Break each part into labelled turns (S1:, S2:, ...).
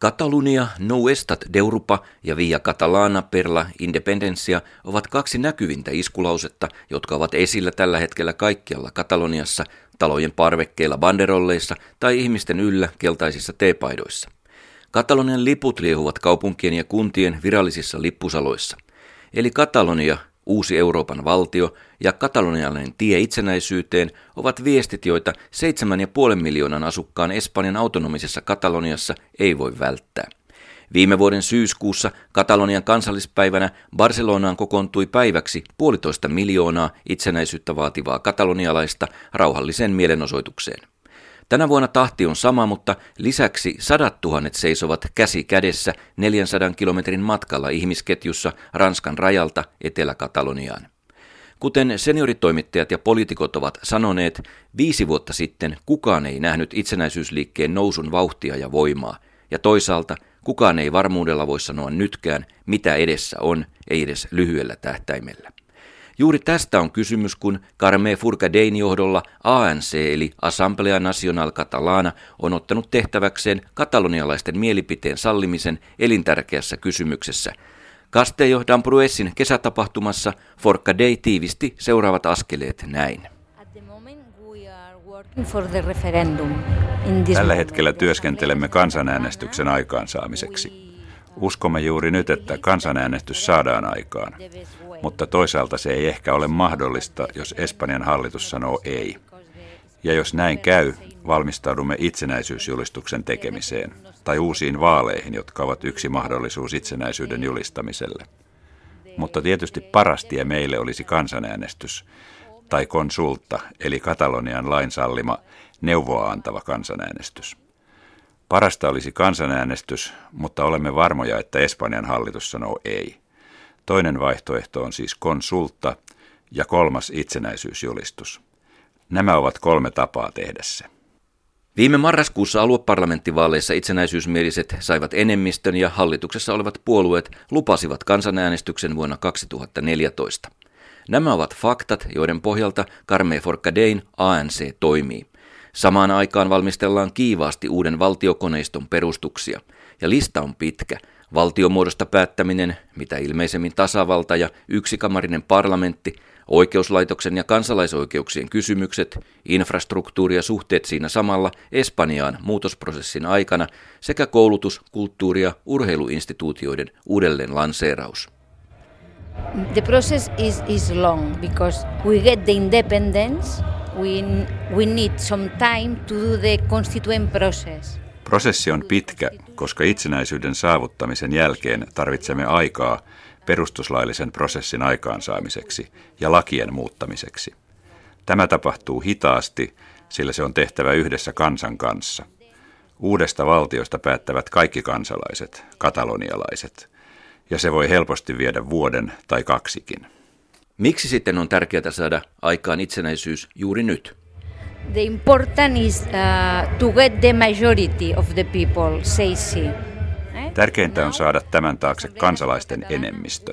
S1: Catalunia, No Estat d'Europa ja Via Catalana per la Independencia ovat kaksi näkyvintä iskulausetta, jotka ovat esillä tällä hetkellä kaikkialla Kataloniassa, talojen parvekkeilla banderolleissa tai ihmisten yllä keltaisissa teepaidoissa. Katalonian liput liehuvat kaupunkien ja kuntien virallisissa lippusaloissa. Eli Katalonia, uusi Euroopan valtio ja katalonialainen tie itsenäisyyteen ovat viestit, joita 7,5 miljoonan asukkaan Espanjan autonomisessa Kataloniassa ei voi välttää. Viime vuoden syyskuussa Katalonian kansallispäivänä Barcelonaan kokoontui päiväksi puolitoista miljoonaa itsenäisyyttä vaativaa katalonialaista rauhalliseen mielenosoitukseen. Tänä vuonna tahti on sama, mutta lisäksi sadat tuhannet seisovat käsi kädessä 400 kilometrin matkalla ihmisketjussa Ranskan rajalta Etelä-Kataloniaan. Kuten senioritoimittajat ja poliitikot ovat sanoneet, viisi vuotta sitten kukaan ei nähnyt itsenäisyysliikkeen nousun vauhtia ja voimaa, ja toisaalta kukaan ei varmuudella voi sanoa nytkään, mitä edessä on, ei edes lyhyellä tähtäimellä. Juuri tästä on kysymys, kun Carme Furcadein johdolla ANC eli Assemblea Nacional Catalana on ottanut tehtäväkseen katalonialaisten mielipiteen sallimisen elintärkeässä kysymyksessä. Castello Dampruessin kesätapahtumassa Forcadei tiivisti seuraavat askeleet näin.
S2: Tällä hetkellä työskentelemme kansanäänestyksen aikaansaamiseksi. Uskomme juuri nyt, että kansanäänestys saadaan aikaan mutta toisaalta se ei ehkä ole mahdollista, jos Espanjan hallitus sanoo ei. Ja jos näin käy, valmistaudumme itsenäisyysjulistuksen tekemiseen tai uusiin vaaleihin, jotka ovat yksi mahdollisuus itsenäisyyden julistamiselle. Mutta tietysti paras tie meille olisi kansanäänestys tai konsulta, eli Katalonian lain sallima neuvoa antava kansanäänestys. Parasta olisi kansanäänestys, mutta olemme varmoja, että Espanjan hallitus sanoo ei. Toinen vaihtoehto on siis konsultta ja kolmas itsenäisyysjulistus. Nämä ovat kolme tapaa tehdä se.
S1: Viime marraskuussa alueparlamenttivaaleissa itsenäisyysmieliset saivat enemmistön ja hallituksessa olevat puolueet lupasivat kansanäänestyksen vuonna 2014. Nämä ovat faktat, joiden pohjalta Carme Forcadein ANC toimii. Samaan aikaan valmistellaan kiivaasti uuden valtiokoneiston perustuksia, ja lista on pitkä – Valtiomuodosta päättäminen, mitä ilmeisemmin tasavalta ja yksikamarinen parlamentti, oikeuslaitoksen ja kansalaisoikeuksien kysymykset, infrastruktuuri ja suhteet siinä samalla Espanjaan muutosprosessin aikana sekä koulutus, kulttuuri- ja urheiluinstituutioiden uudelleen lanseeraus.
S3: The process is, is long because we get the independence, we, we need some time to do the constituent process.
S2: Prosessi on pitkä, koska itsenäisyyden saavuttamisen jälkeen tarvitsemme aikaa perustuslaillisen prosessin aikaansaamiseksi ja lakien muuttamiseksi. Tämä tapahtuu hitaasti, sillä se on tehtävä yhdessä kansan kanssa. Uudesta valtiosta päättävät kaikki kansalaiset, katalonialaiset, ja se voi helposti viedä vuoden tai kaksikin.
S1: Miksi sitten on tärkeää saada aikaan itsenäisyys juuri nyt?
S3: The important is uh, to get the majority of the people say sí.
S2: Eh? Tärkeintä on saada tämän taakse kansalaisten enemmistö.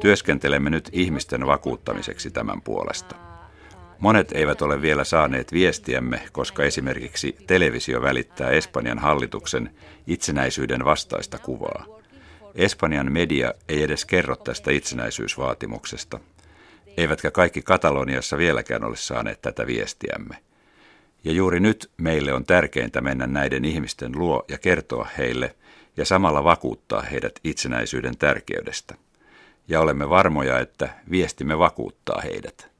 S2: Työskentelemme nyt ihmisten vakuuttamiseksi tämän puolesta. Monet eivät ole vielä saaneet viestiämme, koska esimerkiksi televisio välittää Espanjan hallituksen itsenäisyyden vastaista kuvaa. Espanjan media ei edes kerro tästä itsenäisyysvaatimuksesta, eivätkä kaikki Kataloniassa vieläkään ole saaneet tätä viestiämme. Ja juuri nyt meille on tärkeintä mennä näiden ihmisten luo ja kertoa heille ja samalla vakuuttaa heidät itsenäisyyden tärkeydestä. Ja olemme varmoja, että viestimme vakuuttaa heidät.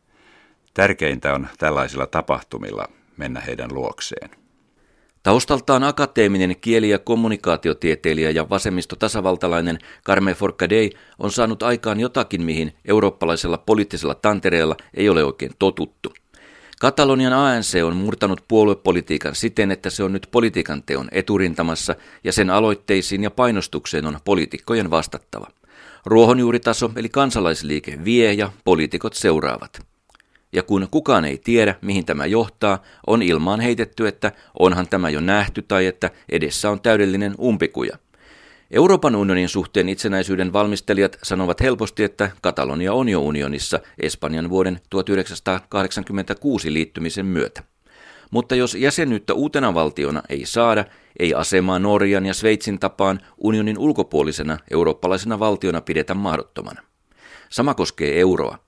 S2: Tärkeintä on tällaisilla tapahtumilla mennä heidän luokseen.
S1: Taustaltaan akateeminen kieli- ja kommunikaatiotieteilijä ja vasemmistotasavaltalainen Carme Forcadei on saanut aikaan jotakin, mihin eurooppalaisella poliittisella tantereella ei ole oikein totuttu. Katalonian ANC on murtanut puoluepolitiikan siten, että se on nyt politiikan teon eturintamassa ja sen aloitteisiin ja painostukseen on poliitikkojen vastattava. Ruohonjuuritaso eli kansalaisliike vie ja poliitikot seuraavat. Ja kun kukaan ei tiedä, mihin tämä johtaa, on ilmaan heitetty, että onhan tämä jo nähty tai että edessä on täydellinen umpikuja – Euroopan unionin suhteen itsenäisyyden valmistelijat sanovat helposti, että Katalonia on jo unionissa Espanjan vuoden 1986 liittymisen myötä. Mutta jos jäsenyyttä uutena valtiona ei saada, ei asemaa Norjan ja Sveitsin tapaan unionin ulkopuolisena eurooppalaisena valtiona pidetä mahdottomana. Sama koskee euroa.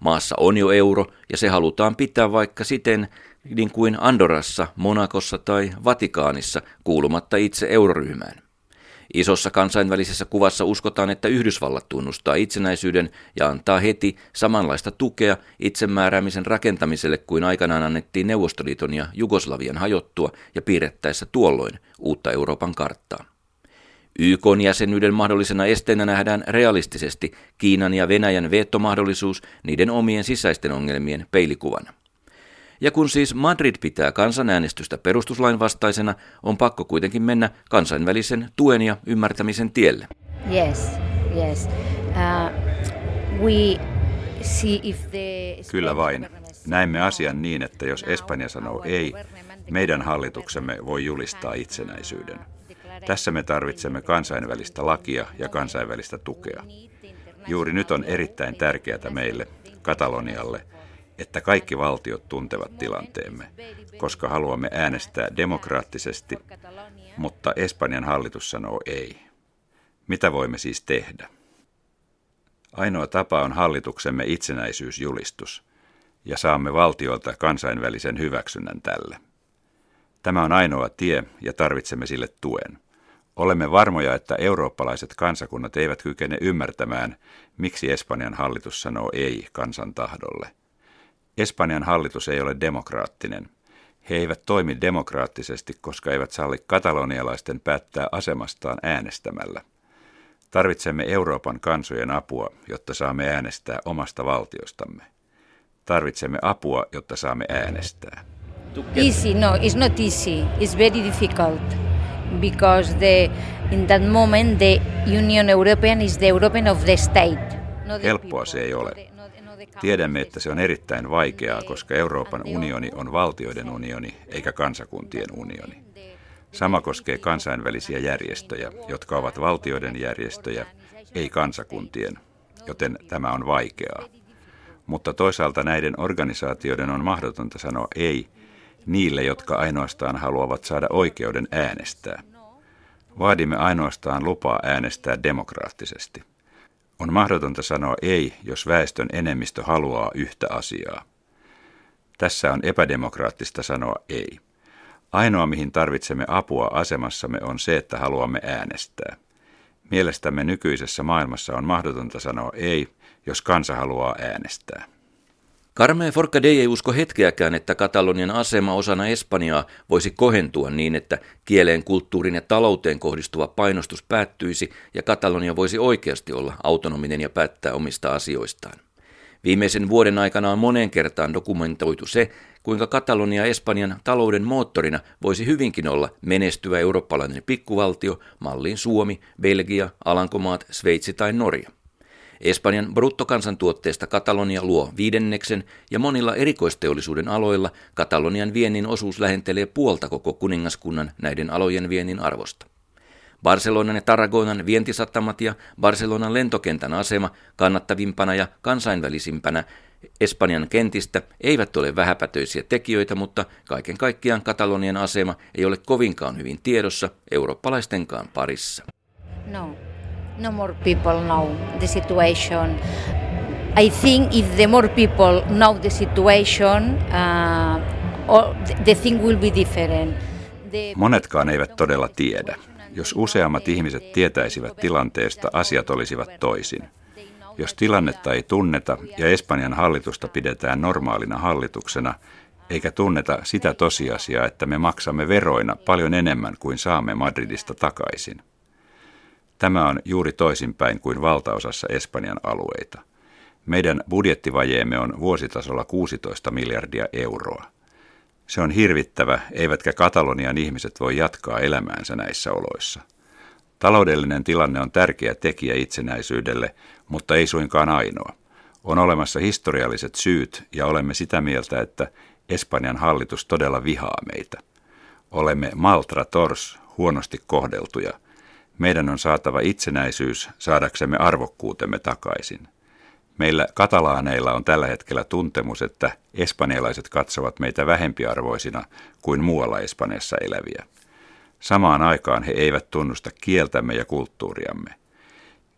S1: Maassa on jo euro ja se halutaan pitää vaikka siten niin kuin Andorassa, Monakossa tai Vatikaanissa kuulumatta itse euroryhmään. Isossa kansainvälisessä kuvassa uskotaan, että Yhdysvallat tunnustaa itsenäisyyden ja antaa heti samanlaista tukea itsemääräämisen rakentamiselle kuin aikanaan annettiin Neuvostoliiton ja Jugoslavian hajottua ja piirrettäessä tuolloin uutta Euroopan karttaa. YK jäsenyyden mahdollisena esteenä nähdään realistisesti Kiinan ja Venäjän veettomahdollisuus niiden omien sisäisten ongelmien peilikuvana. Ja kun siis Madrid pitää kansanäänestystä perustuslain vastaisena, on pakko kuitenkin mennä kansainvälisen tuen ja ymmärtämisen tielle.
S3: Yes, yes. Uh, we see if
S2: the Kyllä vain. Näemme asian niin, että jos Espanja sanoo ei, meidän hallituksemme voi julistaa itsenäisyyden. Tässä me tarvitsemme kansainvälistä lakia ja kansainvälistä tukea. Juuri nyt on erittäin tärkeää meille, Katalonialle, että kaikki valtiot tuntevat tilanteemme, koska haluamme äänestää demokraattisesti, mutta Espanjan hallitus sanoo ei. Mitä voimme siis tehdä? Ainoa tapa on hallituksemme itsenäisyysjulistus, ja saamme valtiolta kansainvälisen hyväksynnän tälle. Tämä on ainoa tie ja tarvitsemme sille tuen. Olemme varmoja, että eurooppalaiset kansakunnat eivät kykene ymmärtämään, miksi Espanjan hallitus sanoo ei kansan tahdolle – Espanjan hallitus ei ole demokraattinen. He eivät toimi demokraattisesti, koska eivät salli katalonialaisten päättää asemastaan äänestämällä. Tarvitsemme Euroopan kansojen apua, jotta saamme äänestää omasta valtiostamme. Tarvitsemme apua, jotta saamme äänestää.
S3: Easy, no, it's not easy. It's very difficult because the, in that moment the Union European is the European of the state.
S2: Helppoa se ei ole. Tiedämme, että se on erittäin vaikeaa, koska Euroopan unioni on valtioiden unioni eikä kansakuntien unioni. Sama koskee kansainvälisiä järjestöjä, jotka ovat valtioiden järjestöjä, ei kansakuntien, joten tämä on vaikeaa. Mutta toisaalta näiden organisaatioiden on mahdotonta sanoa ei niille, jotka ainoastaan haluavat saada oikeuden äänestää. Vaadimme ainoastaan lupaa äänestää demokraattisesti. On mahdotonta sanoa ei, jos väestön enemmistö haluaa yhtä asiaa. Tässä on epädemokraattista sanoa ei. Ainoa, mihin tarvitsemme apua asemassamme, on se, että haluamme äänestää. Mielestämme nykyisessä maailmassa on mahdotonta sanoa ei, jos kansa haluaa äänestää.
S1: Carme Forcadell ei usko hetkeäkään, että Katalonian asema osana Espanjaa voisi kohentua niin, että kieleen, kulttuurin ja talouteen kohdistuva painostus päättyisi ja Katalonia voisi oikeasti olla autonominen ja päättää omista asioistaan. Viimeisen vuoden aikana on moneen kertaan dokumentoitu se, kuinka Katalonia Espanjan talouden moottorina voisi hyvinkin olla menestyvä eurooppalainen pikkuvaltio malliin Suomi, Belgia, Alankomaat, Sveitsi tai Norja. Espanjan bruttokansantuotteesta Katalonia luo viidenneksen ja monilla erikoisteollisuuden aloilla Katalonian viennin osuus lähentelee puolta koko kuningaskunnan näiden alojen viennin arvosta. Barcelonan ja Tarragonan vientisatamat ja Barcelonan lentokentän asema kannattavimpana ja kansainvälisimpänä Espanjan kentistä eivät ole vähäpätöisiä tekijöitä, mutta kaiken kaikkiaan Katalonian asema ei ole kovinkaan hyvin tiedossa eurooppalaistenkaan parissa.
S3: No no more people know the situation. I think if the more people know the situation, uh, the thing will be different.
S2: The... Monetkaan eivät todella tiedä. Jos useammat ihmiset tietäisivät tilanteesta, asiat olisivat toisin. Jos tilannetta ei tunneta ja Espanjan hallitusta pidetään normaalina hallituksena, eikä tunneta sitä tosiasiaa, että me maksamme veroina paljon enemmän kuin saamme Madridista takaisin. Tämä on juuri toisinpäin kuin valtaosassa Espanjan alueita. Meidän budjettivajeemme on vuositasolla 16 miljardia euroa. Se on hirvittävä, eivätkä Katalonian ihmiset voi jatkaa elämäänsä näissä oloissa. Taloudellinen tilanne on tärkeä tekijä itsenäisyydelle, mutta ei suinkaan ainoa. On olemassa historialliset syyt ja olemme sitä mieltä, että Espanjan hallitus todella vihaa meitä. Olemme maltrators, huonosti kohdeltuja – meidän on saatava itsenäisyys saadaksemme arvokkuutemme takaisin. Meillä katalaaneilla on tällä hetkellä tuntemus, että espanjalaiset katsovat meitä vähempiarvoisina kuin muualla Espanjassa eläviä. Samaan aikaan he eivät tunnusta kieltämme ja kulttuuriamme.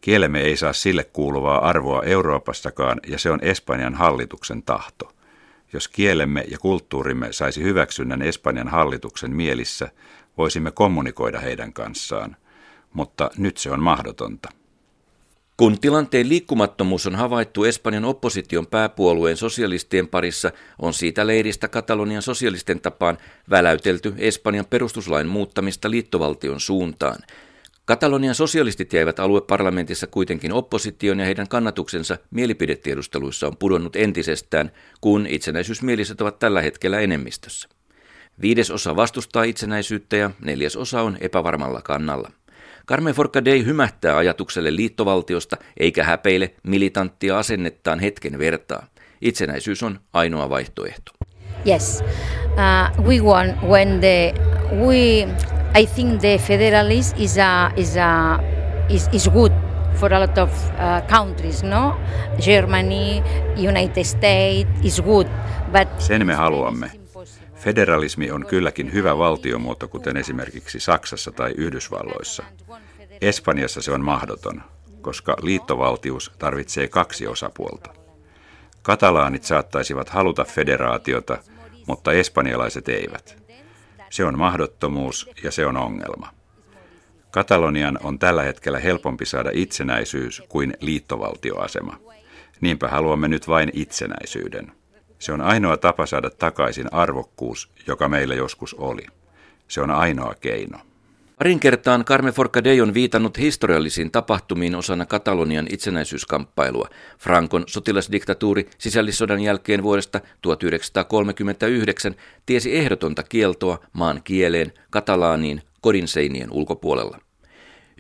S2: Kielemme ei saa sille kuuluvaa arvoa Euroopassakaan ja se on Espanjan hallituksen tahto. Jos kielemme ja kulttuurimme saisi hyväksynnän Espanjan hallituksen mielissä, voisimme kommunikoida heidän kanssaan, mutta nyt se on mahdotonta.
S1: Kun tilanteen liikkumattomuus on havaittu Espanjan opposition pääpuolueen sosialistien parissa, on siitä leiristä Katalonian sosialisten tapaan väläytelty Espanjan perustuslain muuttamista liittovaltion suuntaan. Katalonian sosialistit jäivät alueparlamentissa kuitenkin opposition ja heidän kannatuksensa mielipidetiedusteluissa on pudonnut entisestään, kun itsenäisyysmieliset ovat tällä hetkellä enemmistössä. Viides osa vastustaa itsenäisyyttä ja neljäs osa on epävarmalla kannalla. Carmen Forcadell hymähtää ajatukselle liittovaltiosta eikä häpeile militanttia asennettaan hetken vertaa. Itsenäisyys on ainoa vaihtoehto.
S3: Yes, uh, we want when the we. I think the federalism is a is a is, is good for a lot of uh, countries, no? Germany, United States is good, but
S2: sen me haluamme. Federalismi on kylläkin hyvä valtiomuoto, kuten esimerkiksi Saksassa tai Yhdysvalloissa. Espanjassa se on mahdoton, koska liittovaltius tarvitsee kaksi osapuolta. Katalaanit saattaisivat haluta federaatiota, mutta espanjalaiset eivät. Se on mahdottomuus ja se on ongelma. Katalonian on tällä hetkellä helpompi saada itsenäisyys kuin liittovaltioasema. Niinpä haluamme nyt vain itsenäisyyden. Se on ainoa tapa saada takaisin arvokkuus, joka meillä joskus oli. Se on ainoa keino.
S1: Parin kertaan Carme Forcadell on viitannut historiallisiin tapahtumiin osana Katalonian itsenäisyyskamppailua. Frankon sotilasdiktatuuri sisällissodan jälkeen vuodesta 1939 tiesi ehdotonta kieltoa maan kieleen katalaaniin kodinseinien ulkopuolella.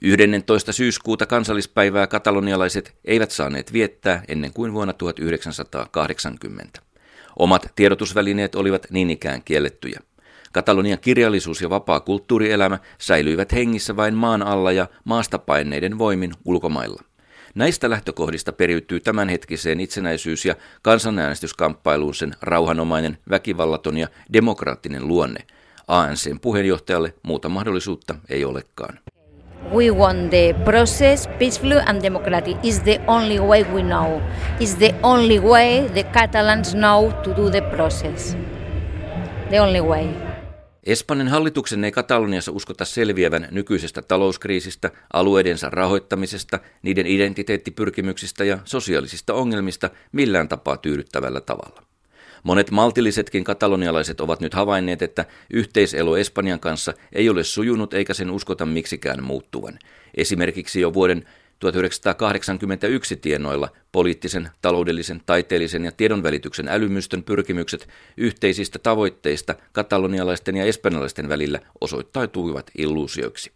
S1: 11. syyskuuta kansallispäivää katalonialaiset eivät saaneet viettää ennen kuin vuonna 1980. Omat tiedotusvälineet olivat niin ikään kiellettyjä. Katalonian kirjallisuus ja vapaa kulttuurielämä säilyivät hengissä vain maan alla ja maastapaineiden voimin ulkomailla. Näistä lähtökohdista periytyy tämänhetkiseen itsenäisyys- ja kansanäänestyskamppailuun sen rauhanomainen, väkivallaton ja demokraattinen luonne. ANCn puheenjohtajalle muuta mahdollisuutta ei olekaan.
S3: We want the process peaceful and democratic. Is the only way we know. Is the only way the Catalans know to do the process. The only way.
S1: Espanjan hallituksen ei Kataloniassa uskota selviävän nykyisestä talouskriisistä, alueidensa rahoittamisesta, niiden identiteettipyrkimyksistä ja sosiaalisista ongelmista millään tapaa tyydyttävällä tavalla. Monet maltillisetkin katalonialaiset ovat nyt havainneet, että yhteiselo Espanjan kanssa ei ole sujunut eikä sen uskota miksikään muuttuvan. Esimerkiksi jo vuoden 1981 tienoilla poliittisen, taloudellisen, taiteellisen ja tiedonvälityksen älymystön pyrkimykset yhteisistä tavoitteista katalonialaisten ja espanjalaisten välillä osoittautuivat illuusioiksi.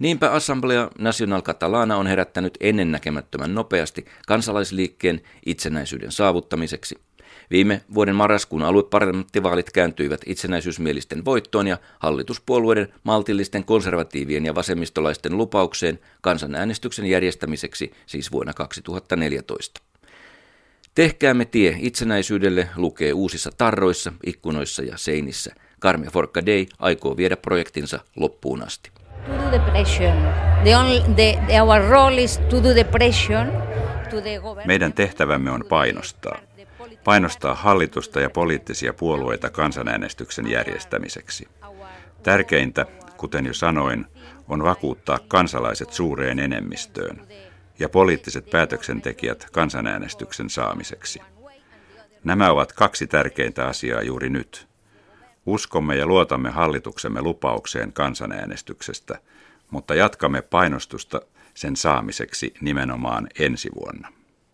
S1: Niinpä Assemblea Nacional Catalana on herättänyt ennennäkemättömän nopeasti kansalaisliikkeen itsenäisyyden saavuttamiseksi – Viime vuoden marraskuun alueparlamenttivaalit kääntyivät itsenäisyysmielisten voittoon ja hallituspuolueiden maltillisten konservatiivien ja vasemmistolaisten lupaukseen kansanäänestyksen järjestämiseksi siis vuonna 2014. Tehkäämme tie itsenäisyydelle lukee uusissa tarroissa, ikkunoissa ja seinissä. Carme Forcadell aikoo viedä projektinsa loppuun asti. To do the pressure.
S2: The only, the, our role is to do the pressure to the Meidän tehtävämme on painostaa painostaa hallitusta ja poliittisia puolueita kansanäänestyksen järjestämiseksi. Tärkeintä, kuten jo sanoin, on vakuuttaa kansalaiset suureen enemmistöön ja poliittiset päätöksentekijät kansanäänestyksen saamiseksi. Nämä ovat kaksi tärkeintä asiaa juuri nyt. Uskomme ja luotamme hallituksemme lupaukseen kansanäänestyksestä, mutta jatkamme painostusta sen saamiseksi nimenomaan ensi vuonna.